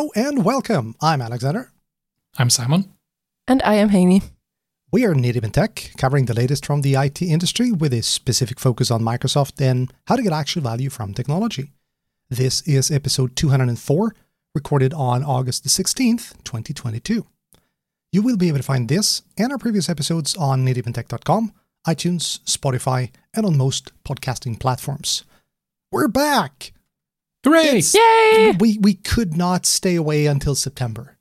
Hello and welcome. I'm Alexander. I'm Simon. And I am Heini. We are Knee-Deep in Tech, covering the latest from the IT industry with a specific focus on Microsoft and how to get actual value from technology. This is episode 204, recorded on August the 16th, 2022. You will be able to find this and our previous episodes on kneedeepintech.com, iTunes, Spotify, and on most podcasting platforms. We're back! Hooray! It's- Yay! We we could not stay away until September.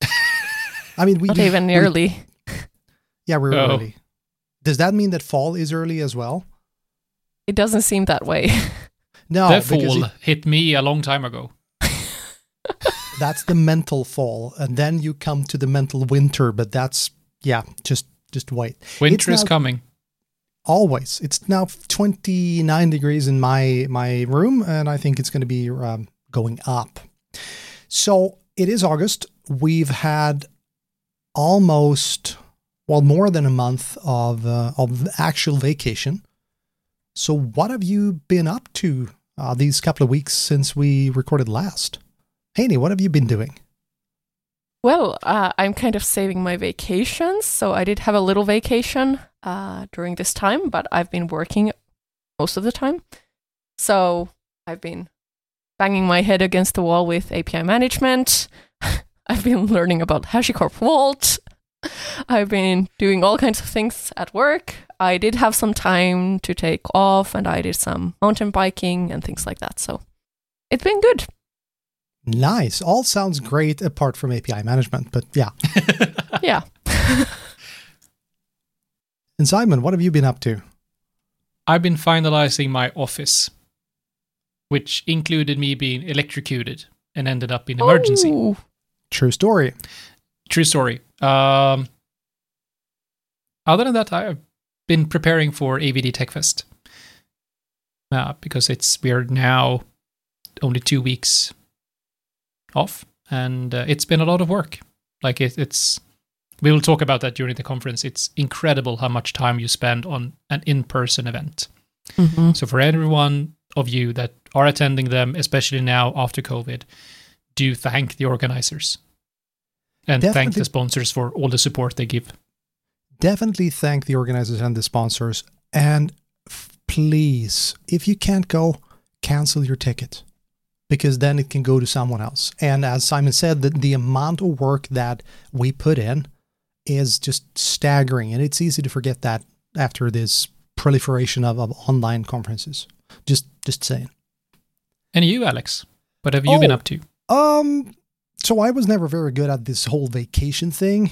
I mean, we Not do- even we- early. Yeah, we're Oh. early. Does that mean that fall is early as well? It doesn't seem that way. No, the fall it- hit me a long time ago. that's the mental fall, and then you come to the mental winter. But that's yeah, just just wait. Winter is now- coming. Always, it's now twenty nine degrees in my my room, and I think it's going to be um, going up. So it is August. We've had almost well more than a month of uh, of actual vacation. So what have you been up to uh, these couple of weeks since we recorded last? Heini, what have you been doing? well, uh, I'm kind of saving my vacations, so I did have a little vacation uh, during this time, but I've been working most of the time. So I've been banging my head against the wall with API management. I've been learning about HashiCorp Vault. I've been doing all kinds of things at work. I did have some time to take off, and I did some mountain biking and things like that. So it's been good. Nice. All sounds great apart from API management, but yeah. Yeah. And Simon, what have you been up to? I've been finalizing my office, which included me being electrocuted and ended up in emergency. Ooh. True story. True story. Um, other than that, I've been preparing for AVD TechFest. Uh, because it's we're now only two weeks off, and uh, it's been a lot of work. Like it, it's, we will talk about that during the conference. It's incredible how much time you spend on an in-person event. Mhm. So for everyone of you that are attending them, especially now after COVID, do thank the organizers and thank the sponsors for all the support they give. Definitely thank the organizers and the sponsors. And f- please, if you can't go, cancel your ticket because then it can go to someone else. And as Simon said, the, the amount of work that we put in is just staggering. And it's easy to forget that after this proliferation of, of online conferences. Just just saying. And you, Alex, what have you been Oh. up to? Um, so I was never very good at this whole vacation thing.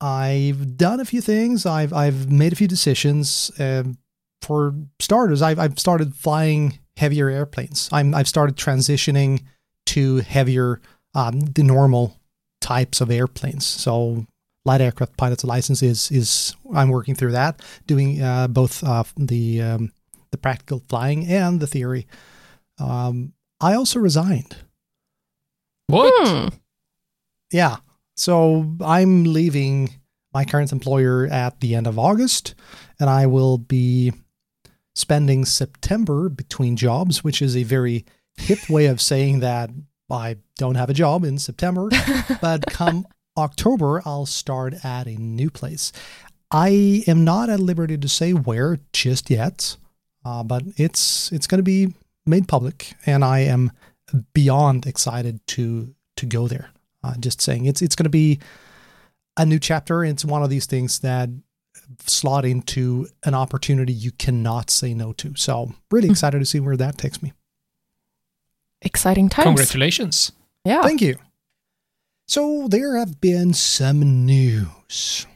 I've done a few things. I've I've made a few decisions. Um, for starters, I've I've started flying heavier airplanes. I'm I've started transitioning to heavier, um, the normal types of airplanes. So light aircraft pilot's license is is I'm working through that, doing uh, both uh, the um, the practical flying and the theory. Um, I also resigned. What? Hmm. Yeah. So I'm leaving my current employer at the end of August, and I will be spending September between jobs, which is a very hip way of saying that I don't have a job in September. but come October, I'll start at a new place. I am not at liberty to say where just yet, uh, but it's it's going to be made public, and I am beyond excited to to go there. Uh, just saying, it's it's going to be a new chapter. It's one of these things that slot into an opportunity you cannot say no to. So really Mhm. excited to see where that takes me. Exciting times. Congratulations. Yeah. Thank you. So there have been some news,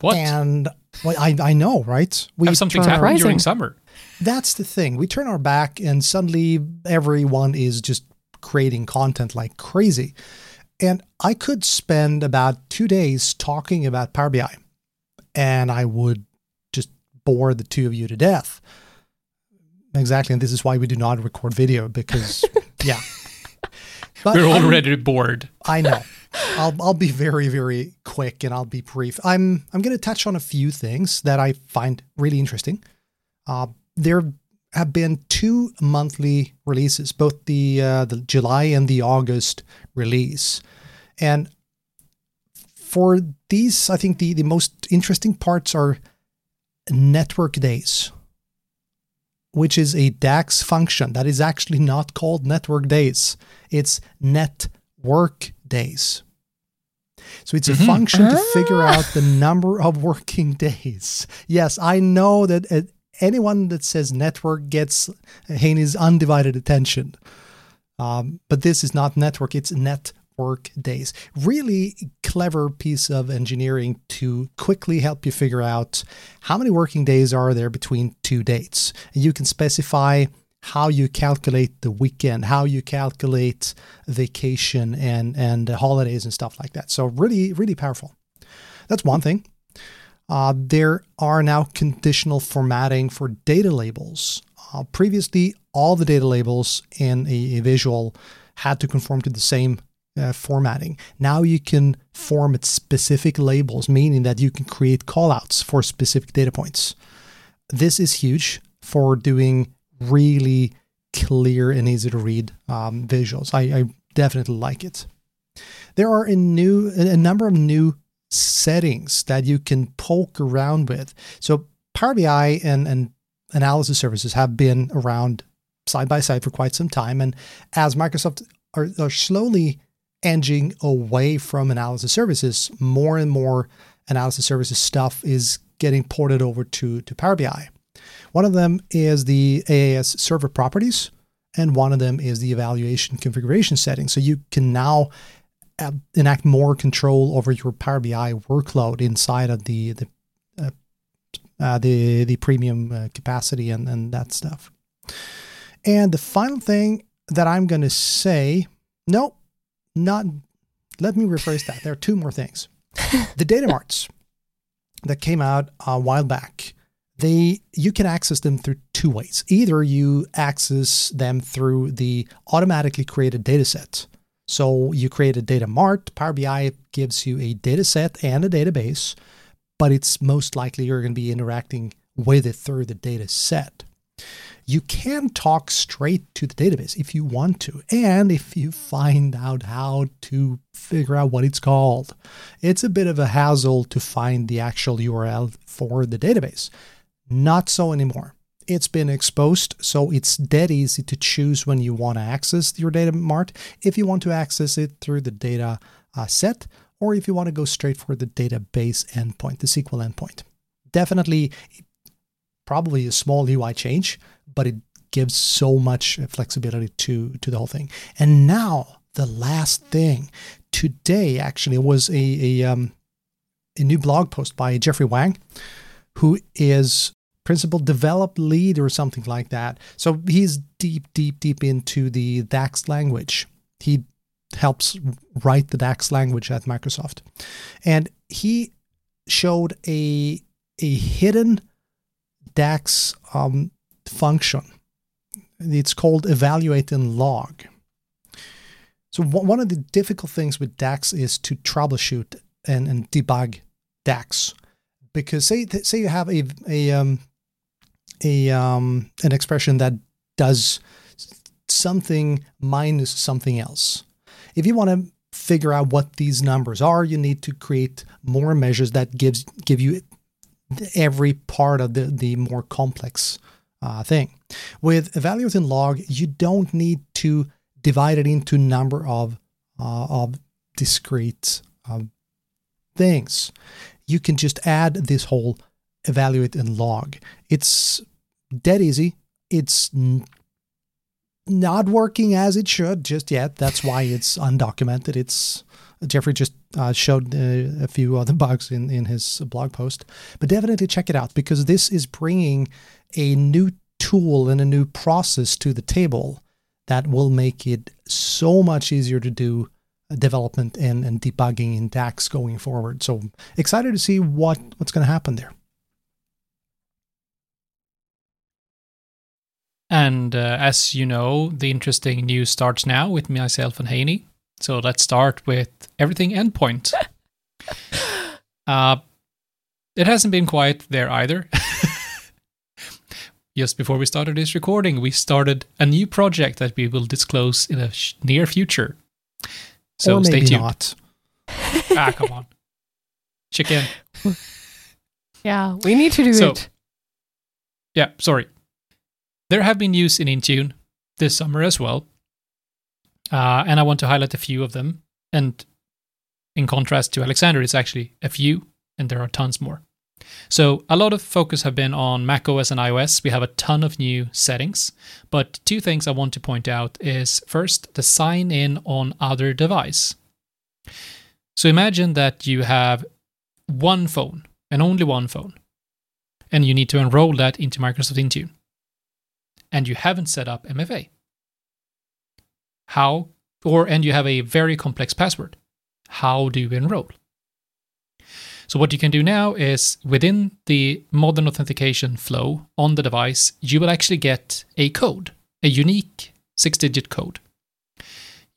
What? and well, I I know, right? We have something turn our- happened during summer. that's the thing. We turn our back, and suddenly everyone is just creating content like crazy. And I could spend about two days talking about Power BI, and I would just bore the two of you to death. Exactly, and this is why we do not record video because, yeah. But We're I'm- already bored. I know. I'll I'll be very very quick and I'll be brief. I'm I'm going to touch on a few things that I find really interesting. Uh, they're have been two monthly releases, both the uh, the July and the August release, and for these, I think the the most interesting parts are network days, which is a DAX function that is actually not called network days. It's network days. So it's a Mhm. function to Ah. figure out the number of working days. Yes, I know that uh, anyone that says network gets Heini's undivided attention. Um, but this is not network, it's network days. Really clever piece of engineering to quickly help you figure out how many working days are there between two dates. And you can specify how you calculate the weekend, how you calculate vacation and and holidays and stuff like that. So really, really powerful. That's one thing. Uh, there are now conditional formatting for data labels. Uh, previously, all the data labels in a, a visual had to conform to the same uh, formatting. Now you can format specific labels, meaning that you can create callouts for specific data points. This is huge for doing really clear and easy to read um, visuals. I, I definitely like it. There are a new a number of new settings that you can poke around with. So Power BI and, and analysis services have been around side by side for quite some time. And as Microsoft are, are slowly edging away from analysis services, more and more analysis services stuff is getting ported over to, to Power BI. One of them is the AAS server properties, and one of them is the evaluation configuration settings. So you can now uh, enact more control over your Power BI workload inside of the the uh, uh, the the premium uh, capacity and and that stuff. And the final thing that I'm going to say, no, not. Let me rephrase that. There are two more things. the data marts that came out a while back they you can access them through two ways. Either you access them through the automatically created data set. So you create a data mart power bi gives you a data set and a database but it's most likely you're going to be interacting with it through the data set. You can talk straight to the database if you want to and if you find out how to figure out what it's called. It's a bit of a hassle to find the actual url for the database not so anymore. It's been exposed, so it's dead easy to choose when you want to access your data mart. If you want to access it through the data uh, set, or if you want to go straight for the database endpoint, the SQL endpoint. Definitely, probably a small UI change, but it gives so much flexibility to to the whole thing. And now the last thing today actually was a a, um, a new blog post by Jeffrey Wang who is principal develop lead or something like that. So he's deep, deep, deep into the DAX language. He helps write the DAX language at Microsoft. And he showed a, a hidden DAX um, function. It's called evaluate and log. So one of the difficult things with DAX is to troubleshoot and, and debug DAX because say say you have a a um a um an expression that does something minus something else. If you want to figure out what these numbers are, you need to create more measures that gives give you every part of the the more complex uh, thing. With evaluate and log, you don't need to divide it into number of uh, of discrete um, things you can just add this whole evaluate and log. It's dead easy. It's n- not working as it should just yet. That's why it's undocumented. It's Jeffrey just uh, showed uh, a few other bugs in, in his blog post, but definitely check it out because this is bringing a new tool and a new process to the table that will make it so much easier to do development and, and debugging in DAX going forward. So excited to see what, what's going to happen there. And uh, as you know, the interesting news starts now with myself and Heini. So let's start with everything endpoint. uh, it hasn't been quiet there either. just before we started this recording, we started a new project that we will disclose in a sh- near future. So or stay tuned. not. ah, come on. Chicken. Yeah, we need to do So- it. Yeah, sorry. There have been news in Intune this summer as well. Uh, and I want to highlight a few of them. And in contrast to Alexander, it's actually a few, and there are tons more. So a lot of focus have been on macOS and iOS. We have a ton of new settings, but two things I want to point out is first the sign in on other device. So imagine that you have one phone and only one phone and you need to enroll that into Microsoft Intune. And you haven't set up MFA. How, or, and you have a very complex password. How do you enroll? So, what you can do now is within the modern authentication flow on the device, you will actually get a code, a unique six digit code.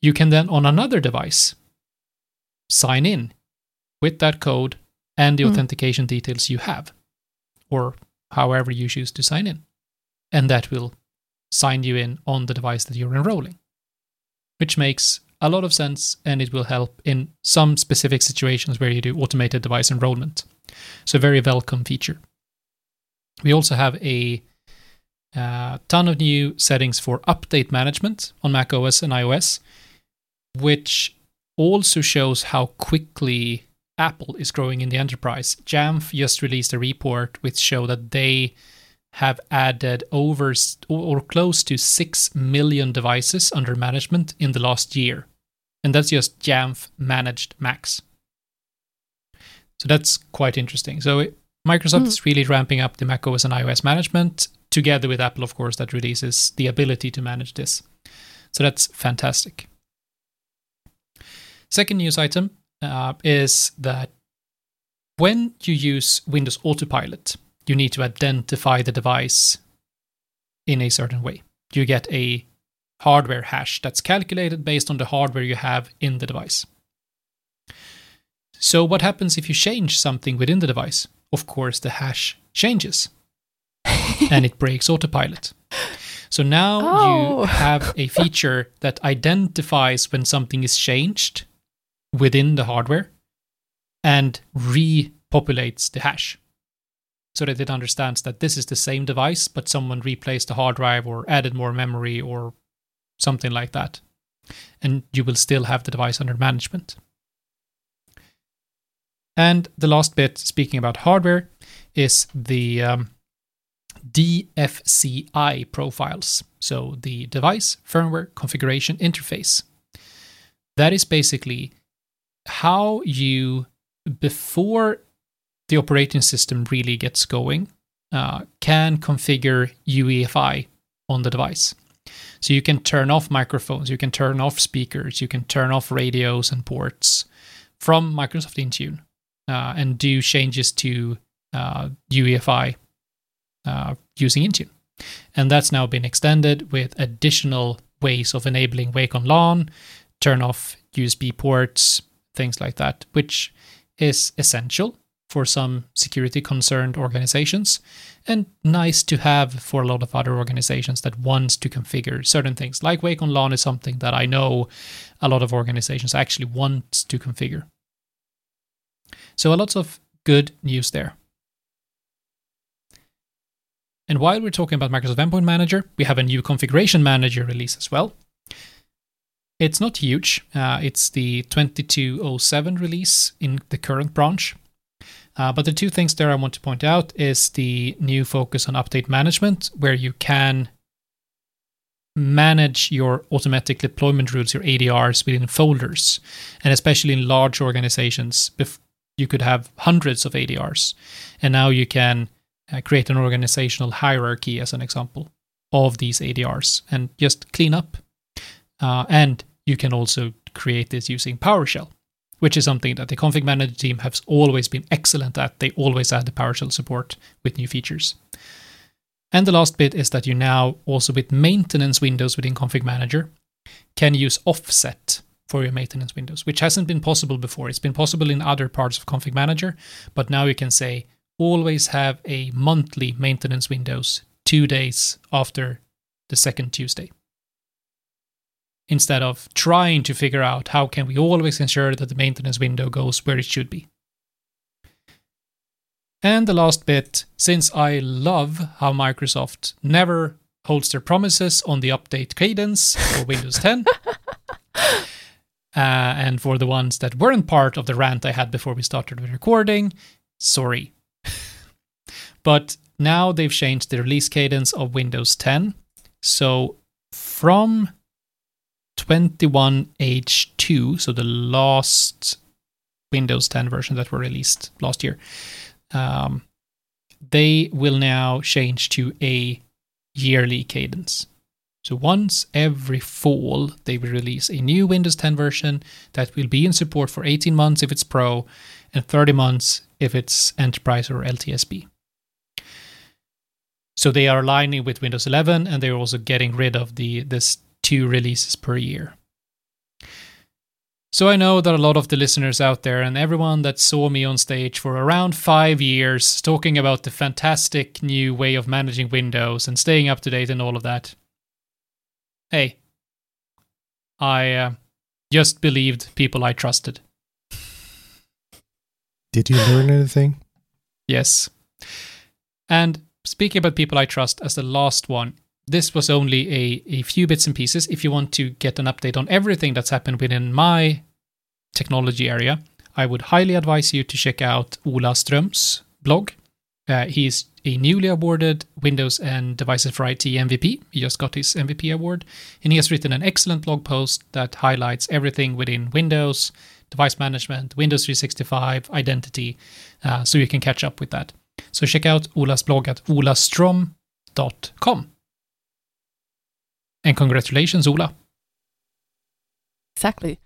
You can then, on another device, sign in with that code and the Hmm. authentication details you have or however you choose to sign in. And that will sign you in on the device that you're enrolling, which makes a lot of sense and it will help in some specific situations where you do automated device enrollment. So, very welcome feature. We also have a uh, ton of new settings for update management on Mac OS and iOS, which also shows how quickly Apple is growing in the enterprise. Jamf just released a report which show that they have added over or close to 6 million devices under management in the last year. And that's just Jamf managed Macs. So that's quite interesting. So it, Microsoft Hmm. is really ramping up the macOS and iOS management together with Apple, of course, that releases the ability to manage this. So that's fantastic. Second news item uh, is that when you use Windows Autopilot, you need to identify the device in a certain way. You get a hardware hash that's calculated based on the hardware you have in the device. So, what happens if you change something within the device? Of course, the hash changes and it breaks autopilot. So now Oh. you have a feature that identifies when something is changed within the hardware and repopulates the hash so that it understands that this is the same device, but someone replaced the hard drive or added more memory or something like that. And you will still have the device under management. And the last bit, speaking about hardware, is the um, DFCI profiles. So the device firmware configuration interface. That is basically how you, before the operating system really gets going, uh, can configure UEFI on the device. So you can turn off microphones, you can turn off speakers, you can turn off radios and ports from Microsoft Intune uh, and do changes to uh, UEFI uh, using Intune. And that's now been extended with additional ways of enabling Wake on LAN, turn off USB ports, things like that, which is essential for some security concerned organizations and nice to have for a lot of other organizations that want to configure certain things. Like Wake on LAN is something that I know a lot of organizations actually want to configure. So, a lot of good news there. And while we're talking about Microsoft Endpoint Manager, we have a new configuration manager release as well. It's not huge. Uh, it's the 2207 release in the current branch. Uh, but the two things there I want to point out is the new focus on update management, where you can manage your automatic deployment rules, your ADRs within folders. And especially in large organizations, you could have hundreds of ADRs. And now you can uh, create an organizational hierarchy, as an example, of these ADRs and just clean up. Uh, and you can also create this using PowerShell, which is something that the config manager team has always been excellent at. They always add the PowerShell support with new features. And the last bit is that you now also with maintenance windows within config manager can use offset for your maintenance windows, which hasn't been possible before. It's been possible in other parts of config manager, but now you can say always have a monthly maintenance windows two days after the second Tuesday. Instead of trying to figure out how can we always ensure that the maintenance window goes where it should be. And the last bit, since I love how Microsoft never holds their promises on the update cadence for Windows 10. uh, and for the ones that weren't part of the rant I had before we started the recording, sorry. but now they've changed the release cadence of Windows 10. So from 21H2, so the last Windows 10 version that were released last year, um, they will now change to a yearly cadence. So once every fall, they will release a new Windows 10 version that will be in support for 18 months if it's Pro and 30 months if it's Enterprise or LTSB. So they are aligning with Windows 11 and they're also getting rid of the this two releases per year. So I know that a lot of the listeners out there and everyone that saw me on stage for around five years talking about the fantastic new way of managing Windows and staying up to date and all of that. Hey, I uh, just believed people I trusted. Did you learn anything? Yes. And speaking about people I trust as the last one, this was only a, a few bits and pieces. If you want to get an update on everything that's happened within my technology area, I would highly advise you to check out Ola Ström's blog. Uh, he's a newly awarded Windows and Devices for IT MVP. He just got his MVP award, and he has written an excellent blog post that highlights everything within Windows, device management, Windows 365, identity, uh, so you can catch up with that. So check out Ola's blog at olastrom.com. And congratulations, Ola. Exactly.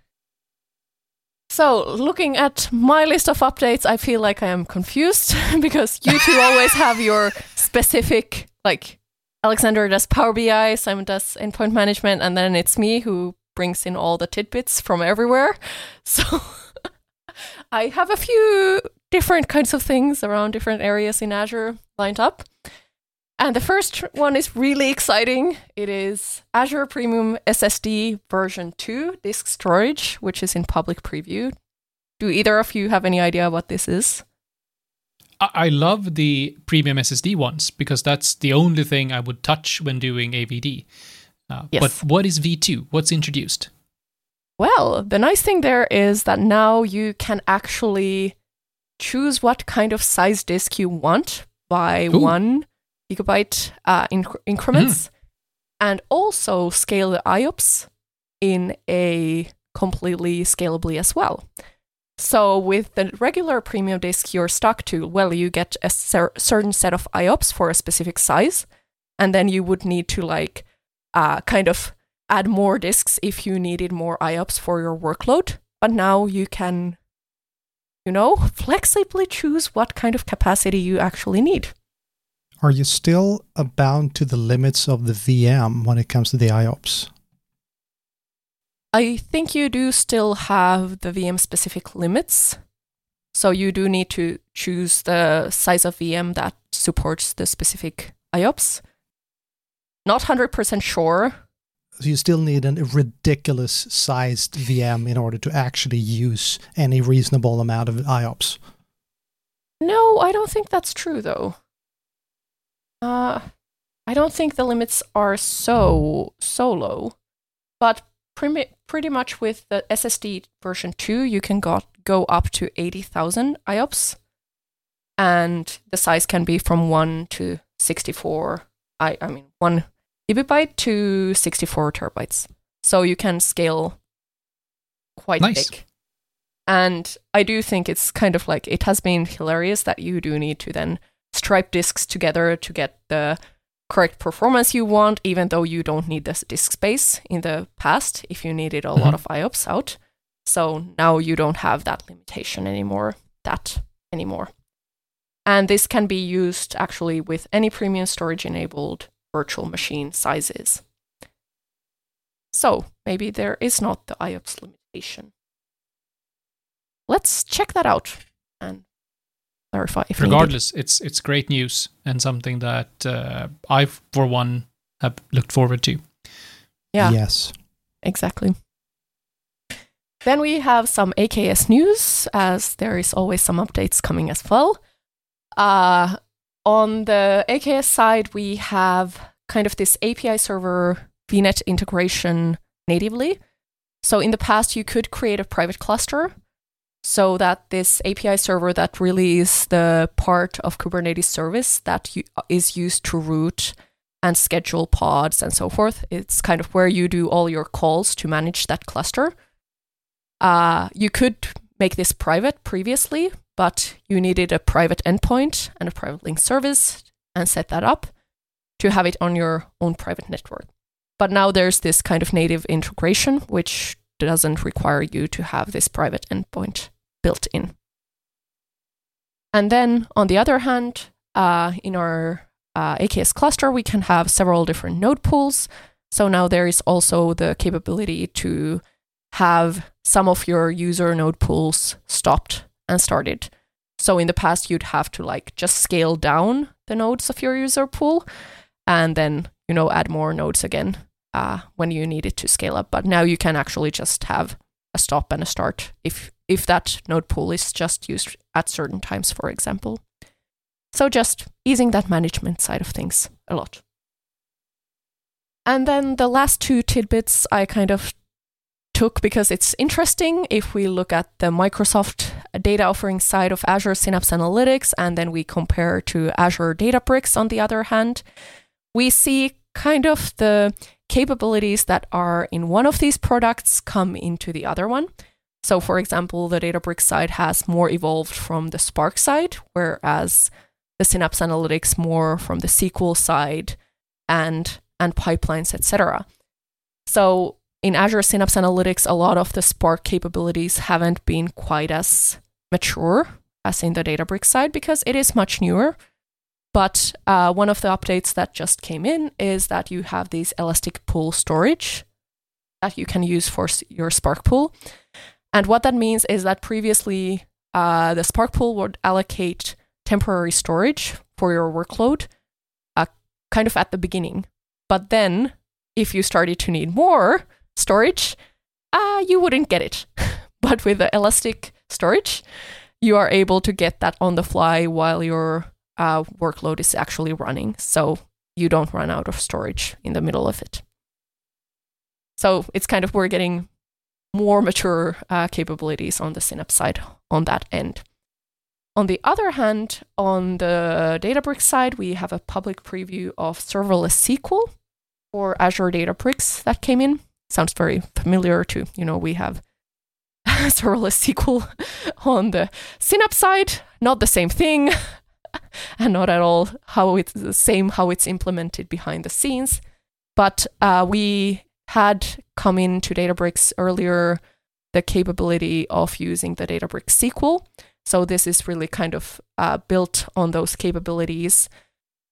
So, looking at my list of updates, I feel like I am confused because you two always have your specific, like, Alexander does Power BI, Simon does endpoint management, and then it's me who brings in all the tidbits from everywhere. So, I have a few different kinds of things around different areas in Azure lined up. And the first one is really exciting. It is Azure Premium SSD version 2 disk storage, which is in public preview. Do either of you have any idea what this is? I love the premium SSD ones because that's the only thing I would touch when doing AVD. Uh, yes. But what is V2? What's introduced? Well, the nice thing there is that now you can actually choose what kind of size disk you want by Ooh. one gigabyte uh, inc- increments, mm. and also scale the IOPS in a completely scalably as well. So with the regular premium disk you're stuck to, well, you get a cer- certain set of IOPS for a specific size, and then you would need to like uh, kind of add more disks if you needed more IOPS for your workload. But now you can, you know, flexibly choose what kind of capacity you actually need. Are you still bound to the limits of the VM when it comes to the IOPS? I think you do still have the VM specific limits. So you do need to choose the size of VM that supports the specific IOPS. Not 100% sure. So you still need a ridiculous sized VM in order to actually use any reasonable amount of IOPS. No, I don't think that's true though. Uh, I don't think the limits are so so low, but pretty pretty much with the SSD version two, you can go go up to eighty thousand IOPS, and the size can be from one to sixty four. I I mean one gigabyte to sixty four terabytes. So you can scale quite nice. big. And I do think it's kind of like it has been hilarious that you do need to then stripe disks together to get the correct performance you want, even though you don't need this disk space in the past if you needed a mm-hmm. lot of IOPS out. So now you don't have that limitation anymore, that anymore. And this can be used actually with any premium storage enabled virtual machine sizes. So maybe there is not the IOPS limitation. Let's check that out and clarify if needed. Regardless, it's it's great news and something that uh, I, for one, have looked forward to. Yeah, Yes. exactly. Then we have some AKS news, as there is always some updates coming as well. Uh, on the AKS side, we have kind of this API server VNet integration natively. So in the past, you could create a private cluster so that this API server that really is the part of Kubernetes service that you, is used to route and schedule pods and so forth. It's kind of where you do all your calls to manage that cluster. Uh, you could make this private previously, but you needed a private endpoint and a private link service and set that up to have it on your own private network. But now there's this kind of native integration, which doesn't require you to have this private endpoint built in. And then on the other hand, uh, in our uh, AKS cluster, we can have several different node pools. So now there is also the capability to have some of your user node pools stopped and started. So in the past, you'd have to like just scale down the nodes of your user pool and then, you know, add more nodes again uh, when you need it to scale up. But now you can actually just have a stop and a start if if that node pool is just used at certain times, for example. So just easing that management side of things a lot. And then the last two tidbits I kind of took because it's interesting if we look at the Microsoft data offering side of Azure Synapse Analytics and then we compare to Azure Databricks on the other hand, we see kind of the capabilities that are in one of these products come into the other one. So, for example, the Databricks side has more evolved from the Spark side, whereas the Synapse Analytics more from the SQL side and and pipelines, etc. So, in Azure Synapse Analytics, a lot of the Spark capabilities haven't been quite as mature as in the Databricks side because it is much newer. But uh, one of the updates that just came in is that you have these elastic pool storage that you can use for your Spark pool. And what that means is that previously uh, the Spark pool would allocate temporary storage for your workload uh, kind of at the beginning. But then if you started to need more storage, uh, you wouldn't get it. but with the elastic storage, you are able to get that on the fly while your uh, workload is actually running. So you don't run out of storage in the middle of it. So it's kind of we're getting more mature uh, capabilities on the Synapse side on that end. On the other hand, on the Databricks side, we have a public preview of serverless SQL for Azure Databricks that came in. Sounds very familiar to, you know, we have serverless SQL on the Synapse side, not the same thing, and not at all how it's the same how it's implemented behind the scenes. But uh, we had come into Databricks earlier the capability of using the Databricks SQL. So this is really kind of uh, built on those capabilities.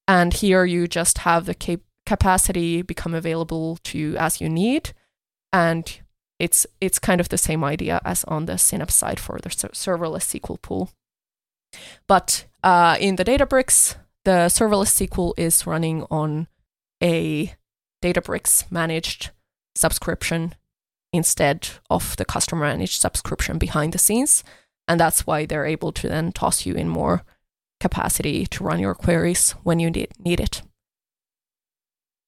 And here you just have the cap- capacity become available to you as you need. And it's it's kind of the same idea as on the Synapse side for the serverless SQL pool. But uh, in the Databricks, the serverless SQL is running on a Databricks managed subscription instead of the customer managed subscription behind the scenes. And that's why they're able to then toss you in more capacity to run your queries when you need, need it.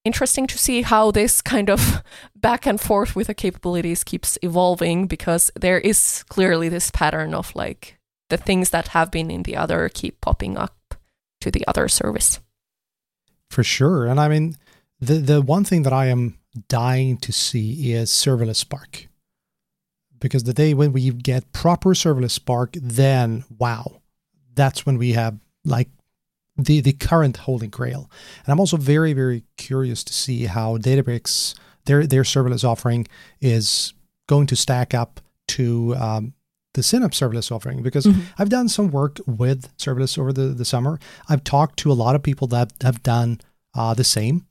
Interesting to see how this kind of back and forth with the capabilities keeps evolving because there is clearly this pattern of like the things that have been in the other keep popping up to the other service. For sure. And I mean, the, the one thing that I am dying to see is serverless Spark. Because the day when we get proper serverless Spark, then wow, that's when we have like the the current holy grail. And I'm also very very curious to see how Databricks their their serverless offering is going to stack up to um, the Synapse serverless offering because Mhm. I've done some work with serverless over the, the summer. I've talked to a lot of people that have done uh, the same.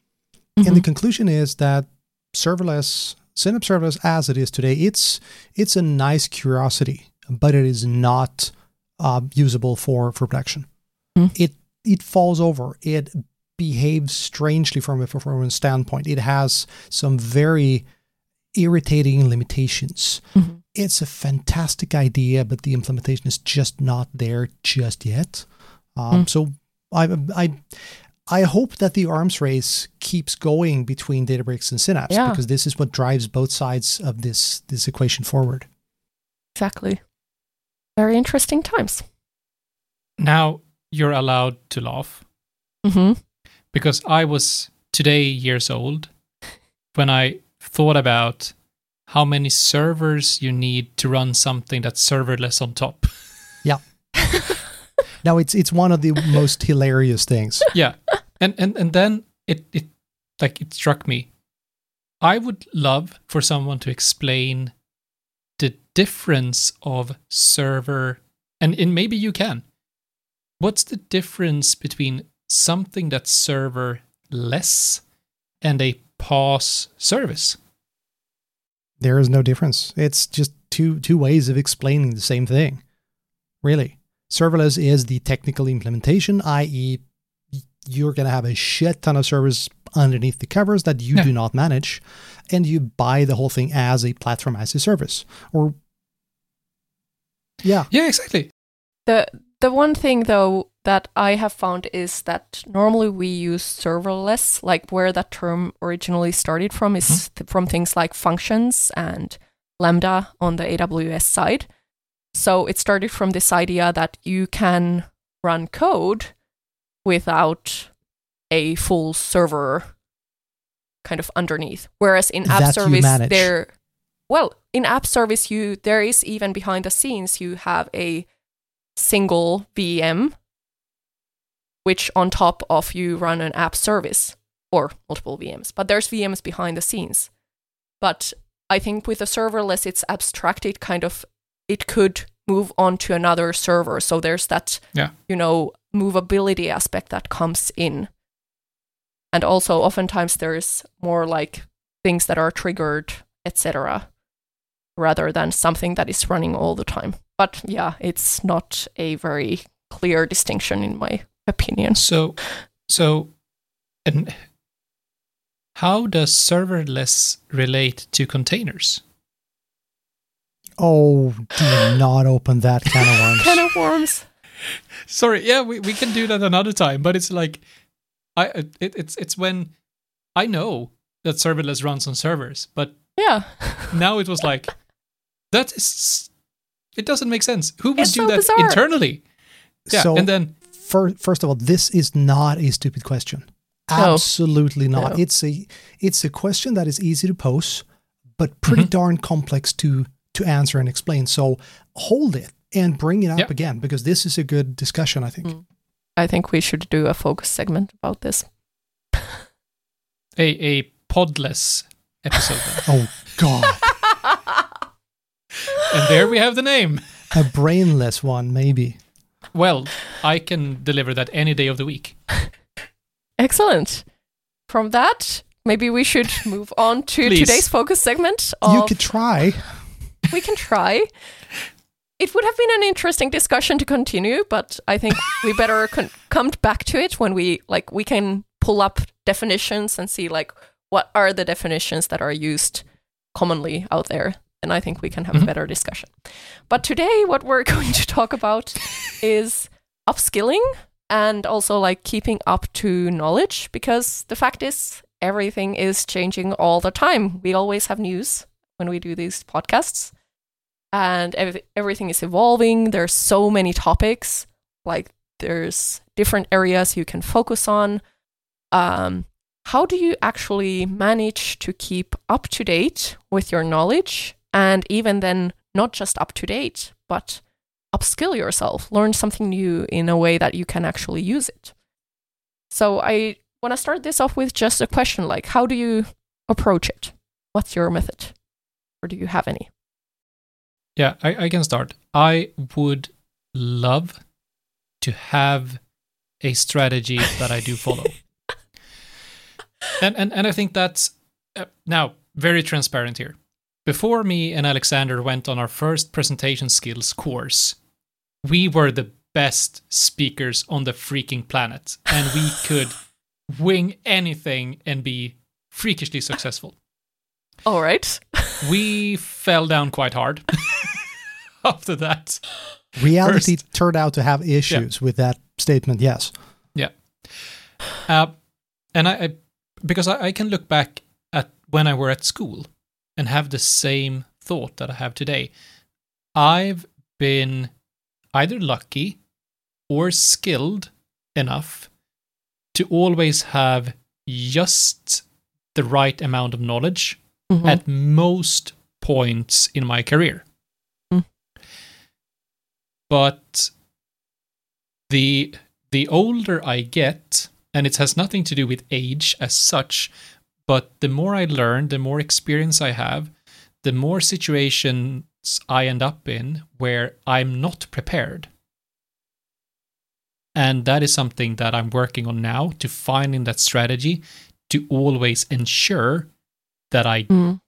And the Mhm. conclusion is that serverless, Synapse serverless as it is today, it's it's a nice curiosity, but it is not uh, usable for for production. Mm. It it falls over. It behaves strangely from a performance standpoint. It has some very irritating limitations. Mhm. It's a fantastic idea, but the implementation is just not there just yet. Um, Mm. So I, I, I hope that the arms race keeps going between Databricks and Synapse Yeah. because this is what drives both sides of this this equation forward. Exactly. Very interesting times. Now you're allowed to laugh hmm because I was today years old when I thought about how many servers you need to run something that's serverless on top. Yeah. now it's it's one of the most hilarious things. yeah. And and and then it it like it struck me. I would love for someone to explain the difference of server and, and maybe you can. What's the difference between something that's serverless and a PaaS service? There is no difference. It's just two two ways of explaining the same thing. Really. Serverless is the technical implementation, i.e., you're going to have a shit ton of servers underneath the covers that you Yeah. do not manage, and you buy the whole thing as a platform as a service. Or, yeah, Yeah, exactly. The the one thing though that I have found is that normally we use serverless, like where that term originally started from is mm-hmm. th- from things like functions and Lambda on the AWS side. So it started from this idea that you can run code without a full server kind of underneath. Whereas in app That service there well, in app service you there is even behind the scenes you have a single VM which on top of you run an app service or multiple VMs. But there's VMs behind the scenes. But I think with the serverless it's abstracted kind of it could move on to another server. So there's that Yeah. you know movability aspect that comes in. And also oftentimes there's more like things that are triggered, etc rather than something that is running all the time. But yeah, it's not a very clear distinction in my opinion. So so and how does serverless relate to containers? Oh, do not open that can of worms. Can of worms. Sorry, yeah, we, we can do that another time, but it's like I it, it's it's when I know that serverless runs on servers, but Yeah. now it was like that is it doesn't make sense. Who would It's do so that bizarre. internally? Yeah, so, and then fir- first of all, this is not a stupid question. No. Absolutely not. No. It's a it's a question that is easy to pose, but pretty Mhm. darn complex to to answer and explain. So hold it and bring it up Yeah. again because this is a good discussion. I think. Mm. I think we should do a focus segment about this. a a podless episode. Oh God, and there we have the name. a brainless one maybe. Well, I can deliver that any day of the week. Excellent. From that, maybe we should move on to Please. today's focus segment. you could try. we can try. It would have been an interesting discussion to continue, but I think we better con- come back to it when we like we can pull up definitions and see like what are the definitions that are used commonly out there. And I think we can have a Mhm. better discussion. But today, what we're going to talk about is upskilling and also like keeping up to knowledge because the fact is everything is changing all the time. We always have news when we do these podcasts and ev- everything is evolving. There's so many topics, like there's different areas you can focus on. Um, how do you actually manage to keep up to date with your knowledge and even then not just up to date, but upskill yourself, learn something new in a way that you can actually use it? So I want to start this off with just a question like how do you approach it? What's your method? Or do you have any? Yeah, I, I can start. I would love to have a strategy that I do follow. and, and and I think that's uh, now very transparent here. Before me and Alexander went on our first presentation skills course, we were the best speakers on the freaking planet, and we could wing anything and be freakishly successful. All right. We fell down quite hard after that. Reality turned out to have issues with that statement. Yes. Uh, and I, I because I, I can look back at when I were at school and have the same thought that I have today. I've been either lucky or skilled enough to always have just the right amount of knowledge Mhm. at most points in my career. Mm. But the the older I get, and it has nothing to do with age as such, but the more I learn, the more experience I have, the more situations I end up in where I'm not prepared. And that is something that I'm working on now to finding that strategy to always ensure that I Mm.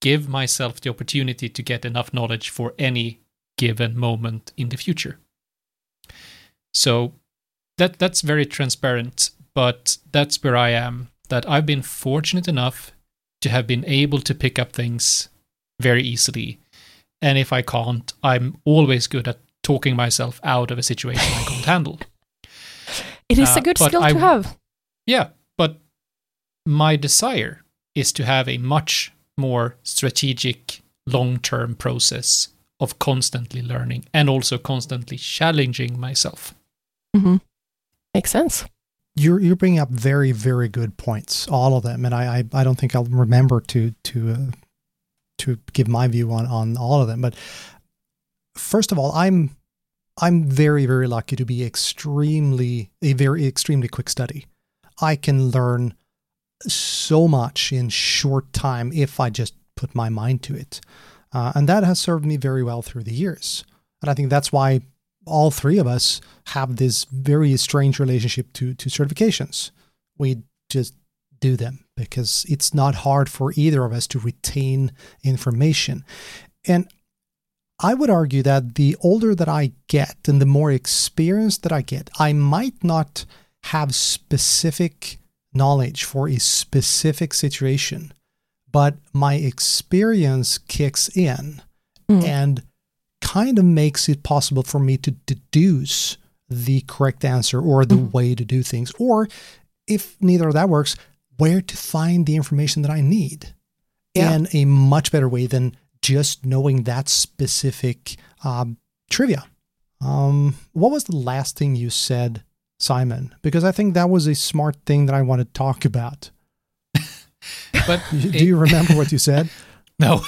give myself the opportunity to get enough knowledge for any given moment in the future. So that that's very transparent, but that's where I am. That I've been fortunate enough to have been able to pick up things very easily. And if I can't, I'm always good at talking myself out of a situation I can't handle. It is Uh, a good skill I- to have. Yeah, but my desire is to have a much more strategic, long term process of constantly learning and also constantly challenging myself. hmm Makes sense. You're you're bringing up very very good points, all of them, and I I, I don't think I'll remember to to uh, to give my view on on all of them. But first of all, I'm I'm very very lucky to be extremely a very extremely quick study. I can learn so much in short time if I just put my mind to it, uh, and that has served me very well through the years. And I think that's why all three of us have this very strange relationship to to certifications. We just do them because it's not hard for either of us to retain information. And I would argue that the older that I get and the more experience that I get, I might not have specific knowledge for a specific situation, but my experience kicks in Mm. and kind of makes it possible for me to deduce the correct answer or the Mhm. way to do things. Or if neither of that works, where to find the information that I need Yeah. in a much better way than just knowing that specific um, trivia. Um, what was the last thing you said, Simon? Because I think that was a smart thing that I want to talk about. But Do you remember what you said? no,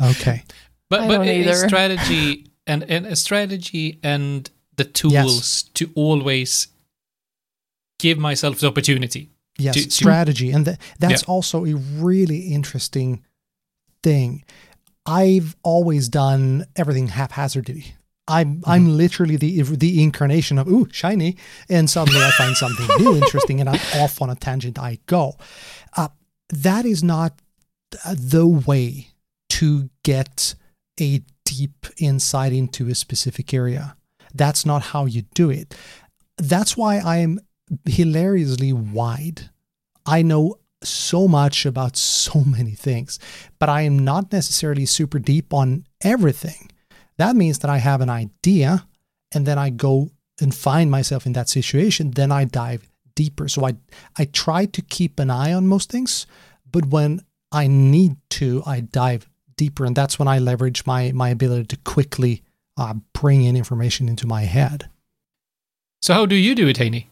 Okay. But I but don't a, a strategy and, and a strategy and the tools to always give myself the opportunity. Yes, to- to- strategy, and th- that's also a really interesting thing. I've always done everything haphazardly. I'm I'm literally the the incarnation of ooh shiny, and suddenly I find something new interesting, and I'm off on a tangent. I go. Uh, that is not uh, the way to get a deep insight into a specific area. That's not how you do it. That's why I am hilariously wide. I know so much about so many things, but I am not necessarily super deep on everything. That means that I have an idea and then I go and find myself in that situation, then I dive deeper. So I I try to keep an eye on most things, but when I need to, I dive deeper, and that's when I leverage my my ability to quickly uh, bring in information into my head. So how do you do it, Heini?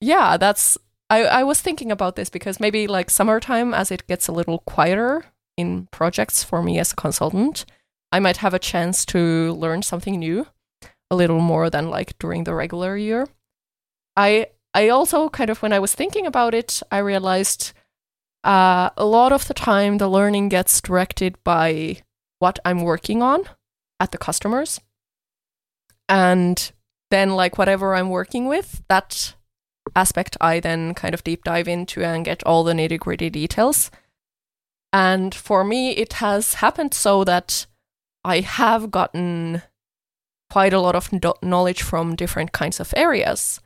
Yeah, that's. I, I was thinking about this because maybe like summertime, as it gets a little quieter in projects for me as a consultant, I might have a chance to learn something new a little more than like during the regular year. I I also kind of when I was thinking about it, I realized uh, a lot of the time the learning gets directed by what I'm working on at the customers, and then like whatever I'm working with, that aspect I then kind of deep dive into and get all the nitty gritty details. And for me, it has happened so that I have gotten quite a lot of knowledge from different kinds of areas.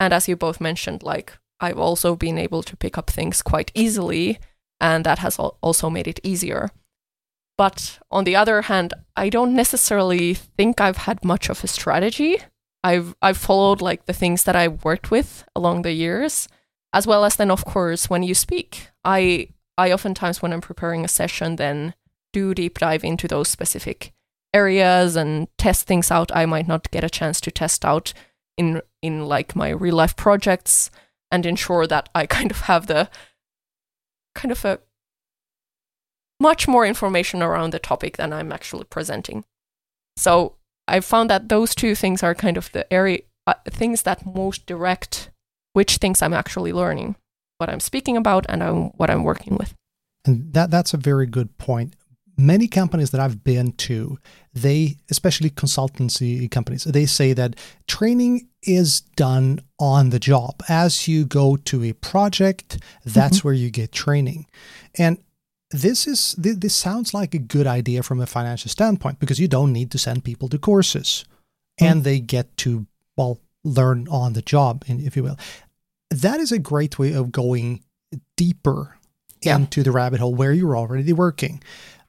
And as you both mentioned, like I've also been able to pick up things quite easily, and that has also made it easier. But on the other hand, I don't necessarily think I've had much of a strategy. I've I've followed like the things that I've worked with along the years, as well as then of course when you speak. I I oftentimes when I'm preparing a session then do deep dive into those specific areas and test things out I might not get a chance to test out in in like my real life projects and ensure that I kind of have the kind of a much more information around the topic than I'm actually presenting. So I found that those two things are kind of the area uh, things that most direct which things I'm actually learning, what I'm speaking about, and um, what I'm working with. And that that's a very good point. Many companies that I've been to, they, especially consultancy companies, they say that training is done on the job. As you go to a project, that's mm-hmm. where you get training. And this is this sounds like a good idea from a financial standpoint because you don't need to send people to courses mm. and they get to well learn on the job if you will that is a great way of going deeper yeah. into the rabbit hole where you're already working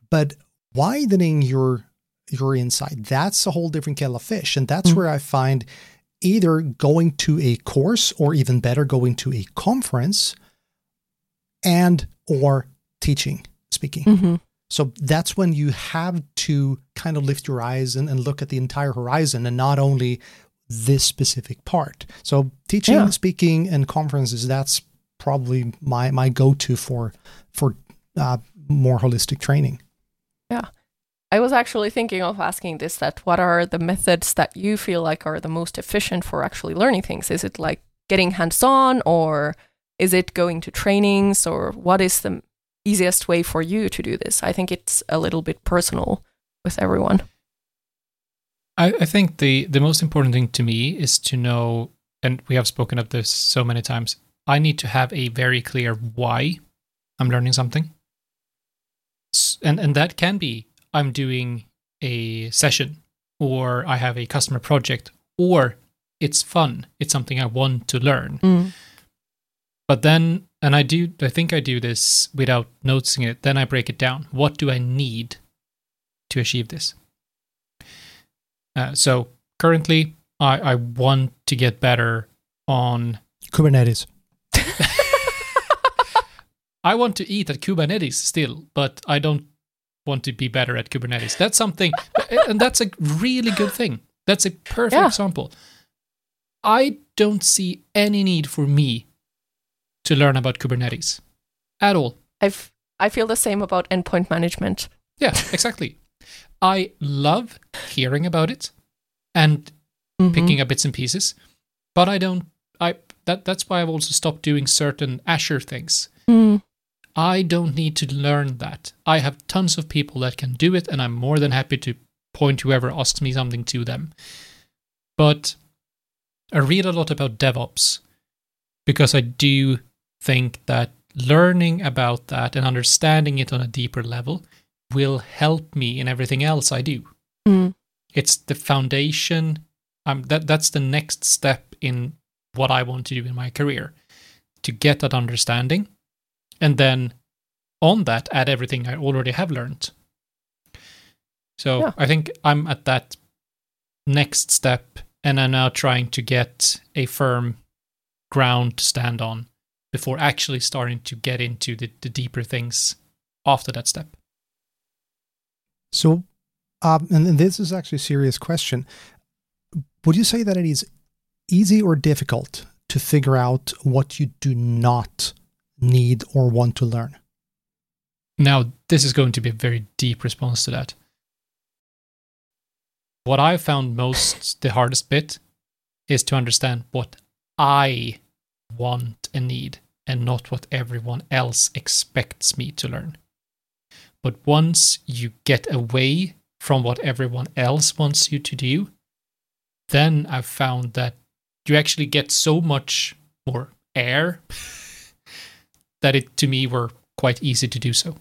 but widening your your insight that's a whole different kettle of fish and that's mm. where i find either going to a course or even better going to a conference and or teaching, speaking. Mm-hmm. So that's when you have to kind of lift your eyes and, and, look at the entire horizon and not only this specific part. So teaching, yeah. speaking, and conferences, that's probably my, my go-to for, for uh, more holistic training. Yeah. I was actually thinking of asking this that what are the methods that you feel like are the most efficient for actually learning things? Is it like getting hands on or is it going to trainings or what is the easiest way for you to do this. I think it's a little bit personal with everyone. I, I think the the most important thing to me is to know, and we have spoken of this so many times. I need to have a very clear why I'm learning something, and and that can be I'm doing a session, or I have a customer project, or it's fun. It's something I want to learn. Mm. But then, and I do, I think I do this without noticing it. Then I break it down. What do I need to achieve this? Uh, so currently, I, I want to get better on Kubernetes. I want to eat at Kubernetes still, but I don't want to be better at Kubernetes. That's something, and that's a really good thing. That's a perfect yeah. example. I don't see any need for me to learn about Kubernetes at all. I've I feel the same about endpoint management. Yeah, exactly. I love hearing about it and mm-hmm. picking up bits and pieces, but I don't. I that that's why I've also stopped doing certain Azure things. Mm. I don't need to learn that. I have tons of people that can do it, and I'm more than happy to point whoever asks me something to them. But I read a lot about DevOps because I do think that learning about that and understanding it on a deeper level will help me in everything else I do. Mm. It's the foundation. Um, that that's the next step in what I want to do in my career, to get that understanding, and then on that add everything I already have learned. So yeah. I think I'm at that next step, and I'm now trying to get a firm ground to stand on before actually starting to get into the, the deeper things after that step. So, um, and this is actually a serious question. Would you say that it is easy or difficult to figure out what you do not need or want to learn? Now, this is going to be a very deep response to that. What I found most the hardest bit is to understand what I want and need, and not what everyone else expects me to learn. But once you get away from what everyone else wants you to do, then I've found that you actually get so much more air that it to me were quite easy to do so.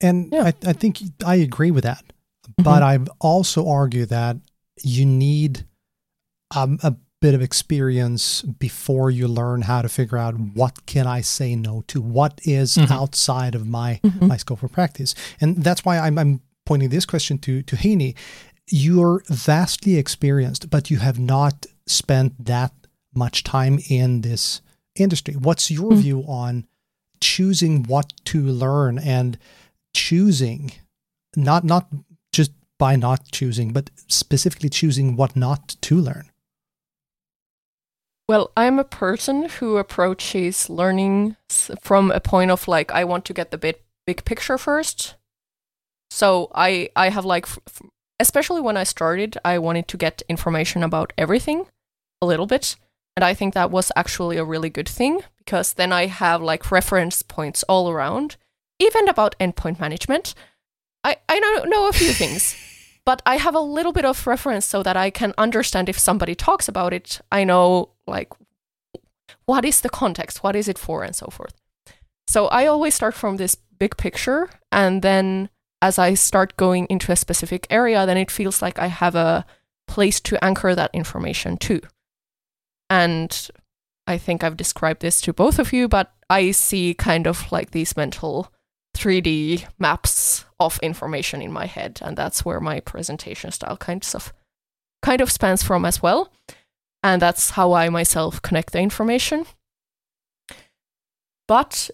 And yeah. I, I think I agree with that. Mm-hmm. But I've also argued that you need um, a bit of experience before you learn how to figure out what can I say no to, what is Mhm. outside of my Mhm. my scope of practice, and that's why I'm, I'm pointing this question to to Heini. You're vastly experienced, but you have not spent that much time in this industry. What's your Mm. view on choosing what to learn and choosing not not just by not choosing, but specifically choosing what not to learn? Well, I'm a person who approaches learning from a point of like I want to get the big big picture first. So I I have like f- especially when I started, I wanted to get information about everything a little bit, and I think that was actually a really good thing because then I have like reference points all around, even about endpoint management. I I know know a few things. But I have a little bit of reference so that I can understand if somebody talks about it. I know like what is the context, what is it for, and so forth. So I always start from this big picture, and then as I start going into a specific area, then it feels like I have a place to anchor that information to. And I think I've described this to both of you, but I see kind of like these mental 3D maps of information in my head, and that's where my presentation style kind of kind of spans from as well. And that's how I myself connect the information. But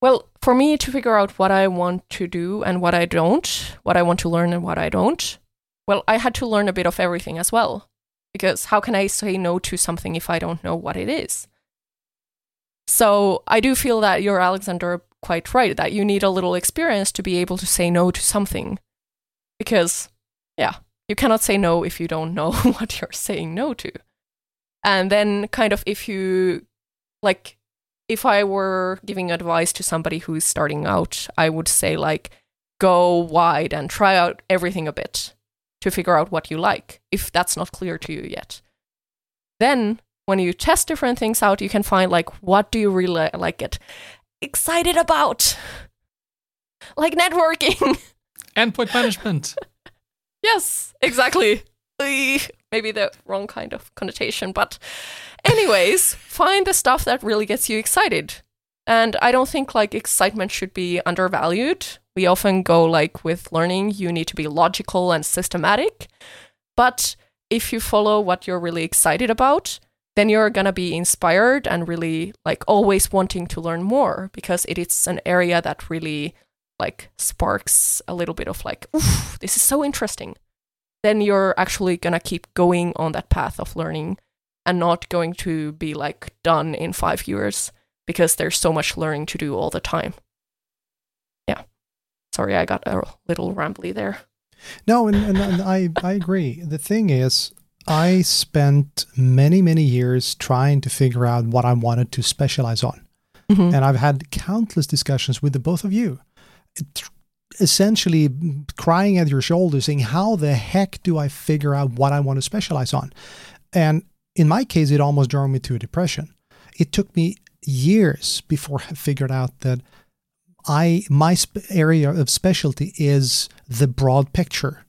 well, for me to figure out what I want to do and what I don't, what I want to learn and what I don't, well, I had to learn a bit of everything as well. Because how can I say no to something if I don't know what it is? So I do feel that you're Alexander quite right that you need a little experience to be able to say no to something. Because, yeah, you cannot say no if you don't know what you're saying no to. And then, kind of, if you like, if I were giving advice to somebody who's starting out, I would say, like, go wide and try out everything a bit to figure out what you like, if that's not clear to you yet. Then, when you test different things out, you can find, like, what do you really like get excited about? Like networking. Endpoint management. Yes, exactly. Maybe the wrong kind of connotation, but anyways, find the stuff that really gets you excited. And I don't think like excitement should be undervalued. We often go like with learning, you need to be logical and systematic. But if you follow what you're really excited about, then you're going to be inspired and really like always wanting to learn more because it is an area that really like sparks a little bit of like, oof, this is so interesting. Then you're actually gonna keep going on that path of learning and not going to be like done in five years because there's so much learning to do all the time. Sorry, I got a little rambly there. No, and, and, and I, I agree. The thing is, I spent many, many years trying to figure out what I wanted to specialize on. Mhm. And I've had countless discussions with the both of you, It- essentially crying at your shoulder, saying, How the heck do I figure out what I want to specialize on? And in my case, it almost drove me to a depression. It took me years before I figured out that I my sp- area of specialty is the broad picture,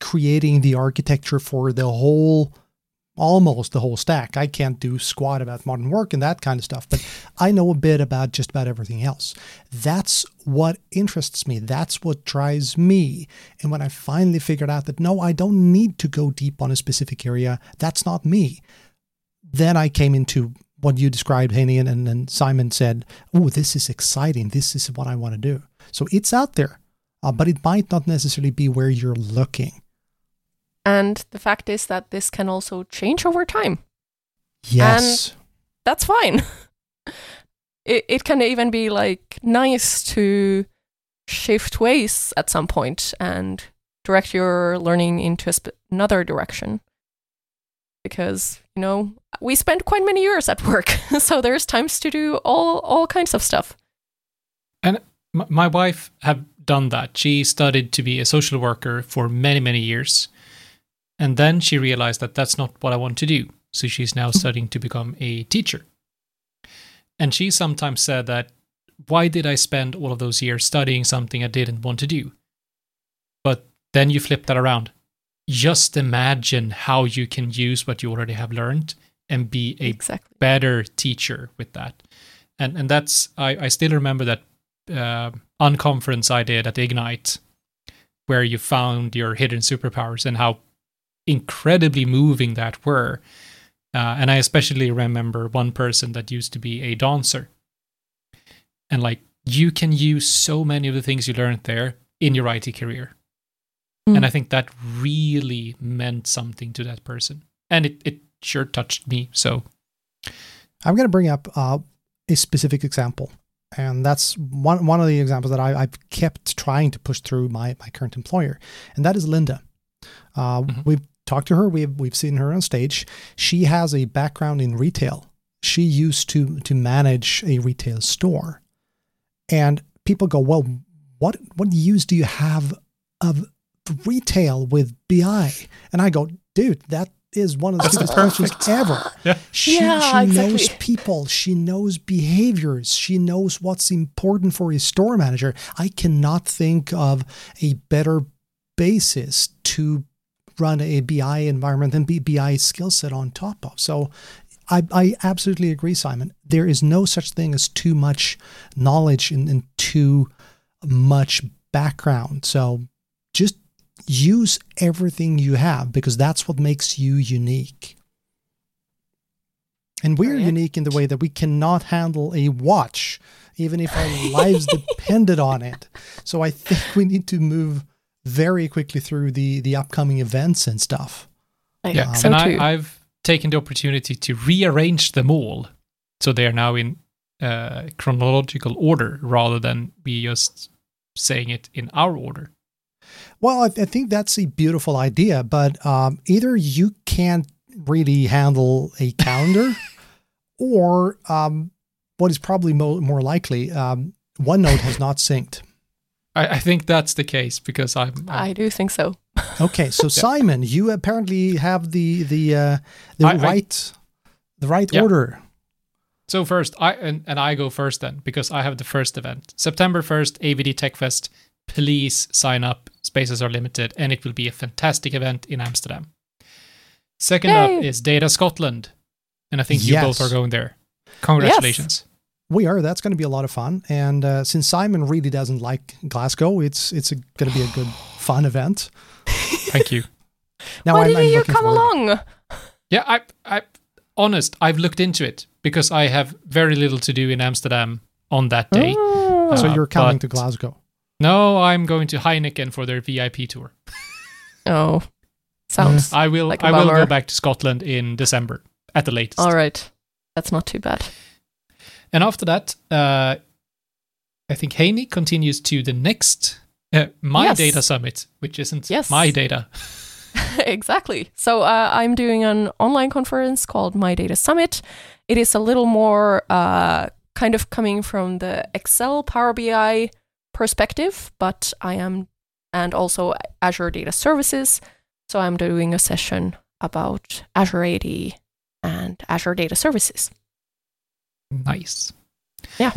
creating the architecture for the whole, almost the whole stack. I can't do squat about modern work and that kind of stuff, but I know a bit about just about everything else. That's what interests me. That's what drives me. And when I finally figured out that no, I don't need to go deep on a specific area, that's not me. Then I came into what you described, Heini, and, and, and Simon said, Oh, this is exciting. This is what I want to do. So it's out there, uh, but it might not necessarily be where you're looking. And the fact is that this can also change over time. Yes. That's fine. it, it can even be like nice to shift ways at some point and direct your learning into a sp- another direction. Because, you know, we spend quite many years at work, so there's times to do all, all kinds of stuff. And my wife have done that. She studied to be a social worker for many, many years. And then she realized that that's not what I want to do. So she's now studying to become a teacher. And she sometimes said that, why did I spend all of those years studying something I didn't want to do? But then you flip that around. Just imagine how you can use what you already have learned and be a exactly. better teacher with that. And and that's I, I still remember that uh, unconference I did at Ignite, where you found your hidden superpowers and how incredibly moving that were. Uh, and I especially remember one person that used to be a dancer. And like you can use so many of the things you learned there in your IT career. Mm. And I think that really meant something to that person. And it, it sure touched me. So I'm going to bring up uh, a specific example. And that's one, one of the examples that I, I've kept trying to push through my, my current employer. And that is Linda. Uh, Mhm. We've talked to her. We've, we've seen her on stage. She has a background in retail. She used to, to manage a retail store. And people go, well, what, what use do you have of retail with BI? And I go, dude, that is one of the That's biggest perfect. perfect ever. Yeah. She, Yeah, she knows people. She knows behaviors. She knows what's important for a store manager. I cannot think of a better basis to run a BI environment than be BI skill set on top of. So I, I absolutely agree, Simon. There is no such thing as too much knowledge and, and too much background. So just use everything you have because that's what makes you unique. And we're Correct. unique in the way that we cannot handle a watch, even if our lives depended on it. So I think we need to move very quickly through the the upcoming events and stuff. I Yeah, think and so too. I, I've taken the opportunity to rearrange them all so they are now in uh, chronological order rather than we just saying it in our order. Well, I, I think that's a beautiful idea, but um, either you can't really handle a calendar, or um, what is probably mo- more likely, um, OneNote has not synced. I, I think that's the case because I'm, I'm I do think so. Okay, so Simon, you apparently have the the uh, the I- I- right the right Yeah. order. So first, I and, and I go first then because I have the first event, September first, AVD Tech Fest. Please sign up. Spaces are limited, and it will be a fantastic event in Amsterdam. Second up is Data Scotland, and I think you both are going there. Congratulations! We are. That's going to be a lot of fun. And uh, since Simon really doesn't like Glasgow, it's it's going to be a good fun event. Thank you. Now Why I'm, I'm didn't you looking come forward- along? Yeah, I, I, honest, I've looked into it because I have very little to do in Amsterdam on that day. Oh. So Uh, you're coming to Glasgow. No, I'm going to Heineken for their VIP tour. Oh, sounds I will, Like I will go back to Scotland in December at the latest. all right. That's not too bad. And after that, uh, I think Heini continues to the next uh, My Yes. Data Summit, which isn't Yes. my data. exactly. So uh, I'm doing an online conference called My Data Summit. It is a little more uh, kind of coming from the Excel Power BI perspective, but I am, and also Azure Data Services. So I'm doing a session about Azure AD and Azure Data Services. Nice. Yeah.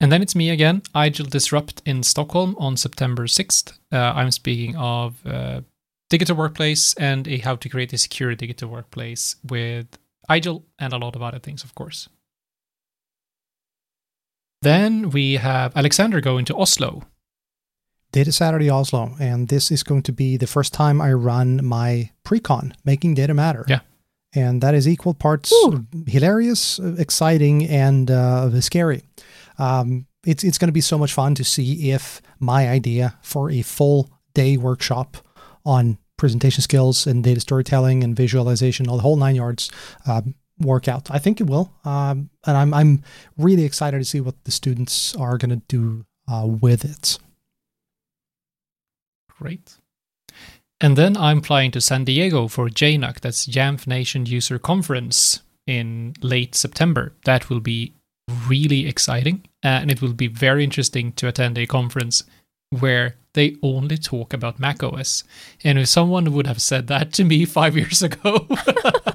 And then it's me again, Igel Disrupt in Stockholm on September 6th. Uh, I'm speaking of uh, digital workplace and a how to create a secure digital workplace with Igel and a lot of other things, of course. Then we have Alexander going to Oslo. Data Saturday Oslo, and this is going to be the first time I run my pre-con, making data matter. Yeah. and that is equal parts Ooh. hilarious, exciting, and uh, scary. Um, it's it's going to be so much fun to see if my idea for a full day workshop on presentation skills and data storytelling and visualization, all the whole nine yards, um, work out. I think it will, um, and I'm I'm really excited to see what the students are going to do uh, with it. Great. And then I'm flying to San Diego for JNUC, that's Jamf Nation User Conference in late September. That will be really exciting. uh, and it will be very interesting to attend a conference where they only talk about macOS. And if someone would have said that to me five years ago,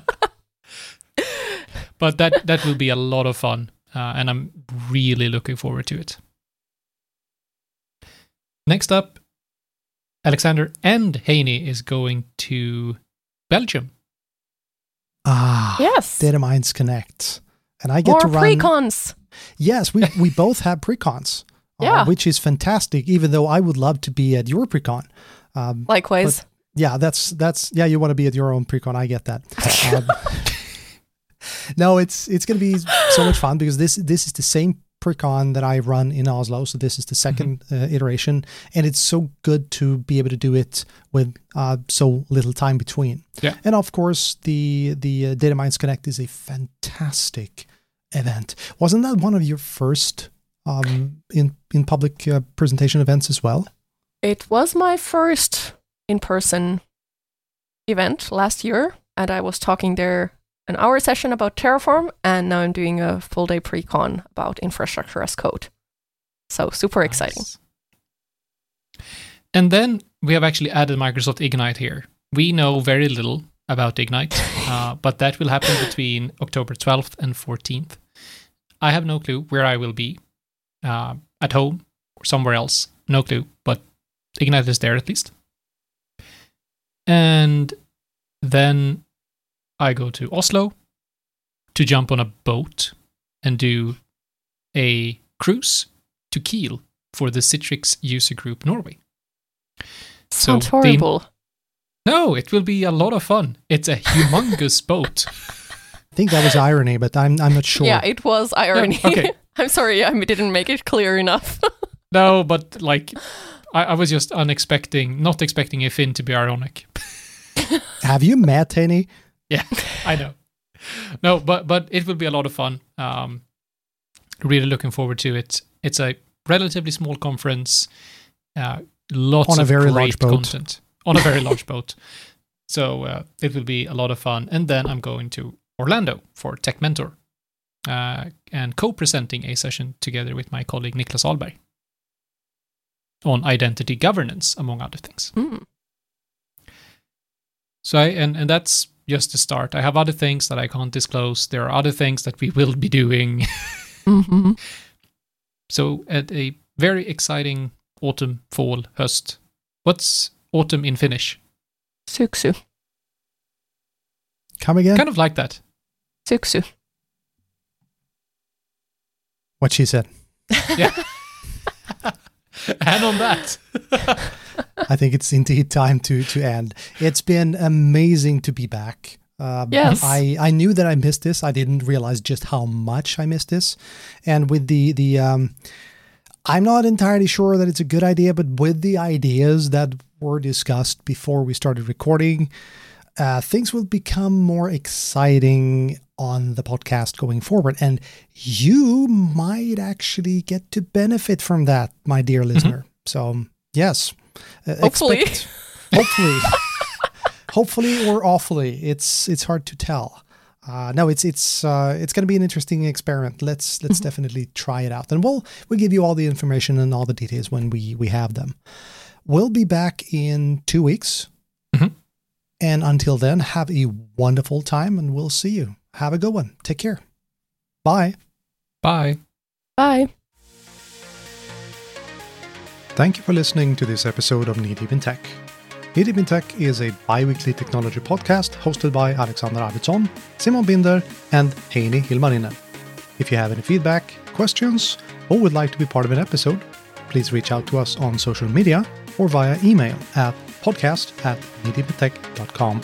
but that that will be a lot of fun, uh, and I'm really looking forward to it. Next up, Alexander and Heini is going to Belgium. Ah, Yes. Data Minds Connect, and I get More to run. precons. Yes, we we both have precons. uh, Yeah. which is fantastic. Even though I would love to be at your precon. Um, Likewise. yeah, that's that's yeah. You want to be at your own precon. I get that. Um, no, it's it's going to be so much fun because this this is the same precon that I run in Oslo. So this is the 2nd uh, iteration, and it's so good to be able to do it with uh, so little time between. Yeah. and of course the the uh, Data Minds Connect is a fantastic event. Wasn't that one of your first um, in in public uh, presentation events as well? It was my first in person event last year, and I was talking there an hour session about Terraform, and now I'm doing a full day pre con about infrastructure as code. So, super exciting. Nice. And then we have actually added Microsoft Ignite here. We know very little about Ignite, uh, but that will happen between October 12th and 14th. I have no clue where I will be uh, at home or somewhere else. No clue, but Ignite is there at least. And then I go to Oslo to jump on a boat and do a cruise to Kiel for the Citrix user group Norway. So Sounds the- horrible. No, it will be a lot of fun. It's a humongous boat. I think that was irony, but I'm I'm not sure. Yeah, it was irony. okay. I'm sorry, I didn't make it clear enough. No, but like, I, I was just unexpecting, not expecting a fin to be ironic. Have you met any? Yeah, I know. No, but but it will be a lot of fun. Um, really looking forward to it. It's a relatively small conference. Uh, lots On a of very great large boat. content on a very large boat. So uh, it will be a lot of fun. And then I'm going to Orlando for Tech Mentor uh, and co-presenting a session together with my colleague Niklas Alberg on identity governance, among other things. Mm. So I, and and that's just the start. I have other things that I can't disclose. There are other things that we will be doing. hmm so at a very exciting autumn, fall, höst. What's autumn in Finnish? Syksy. Come again? Kind of like that. Syksy. what she said. Yeah. and on that, I think it's indeed time to to end. It's been amazing to be back. Um, Yes. I, I knew that I missed this. I didn't realize just how much I missed this. And with the the um, I'm not entirely sure that it's a good idea, but with the ideas that were discussed before we started recording, uh, things will become more exciting on the podcast going forward. And you might actually get to benefit from that, my dear listener. So, yes. Uh, Hopefully. expect- hopefully. hopefully or awfully. It's it's hard to tell. Uh, no, it's it's uh, it's going to be an interesting experiment. Let's let's definitely try it out, and we'll we'll give you all the information and all the details when we we have them. We'll be back in two weeks, Mhm. and until then, have a wonderful time, and we'll see you. Have a good one. Take care. Bye. bye. Bye. Thank you for listening to this episode of Knee Deep in Tech. Knee Deep in Tech is a bi-weekly technology podcast hosted by Alexander Arvidsson, Simon Binder, and Heini Ilmarinen. If you have any feedback, questions, or would like to be part of an episode, please reach out to us on social media or via email at podcast at kneedeepintech.com.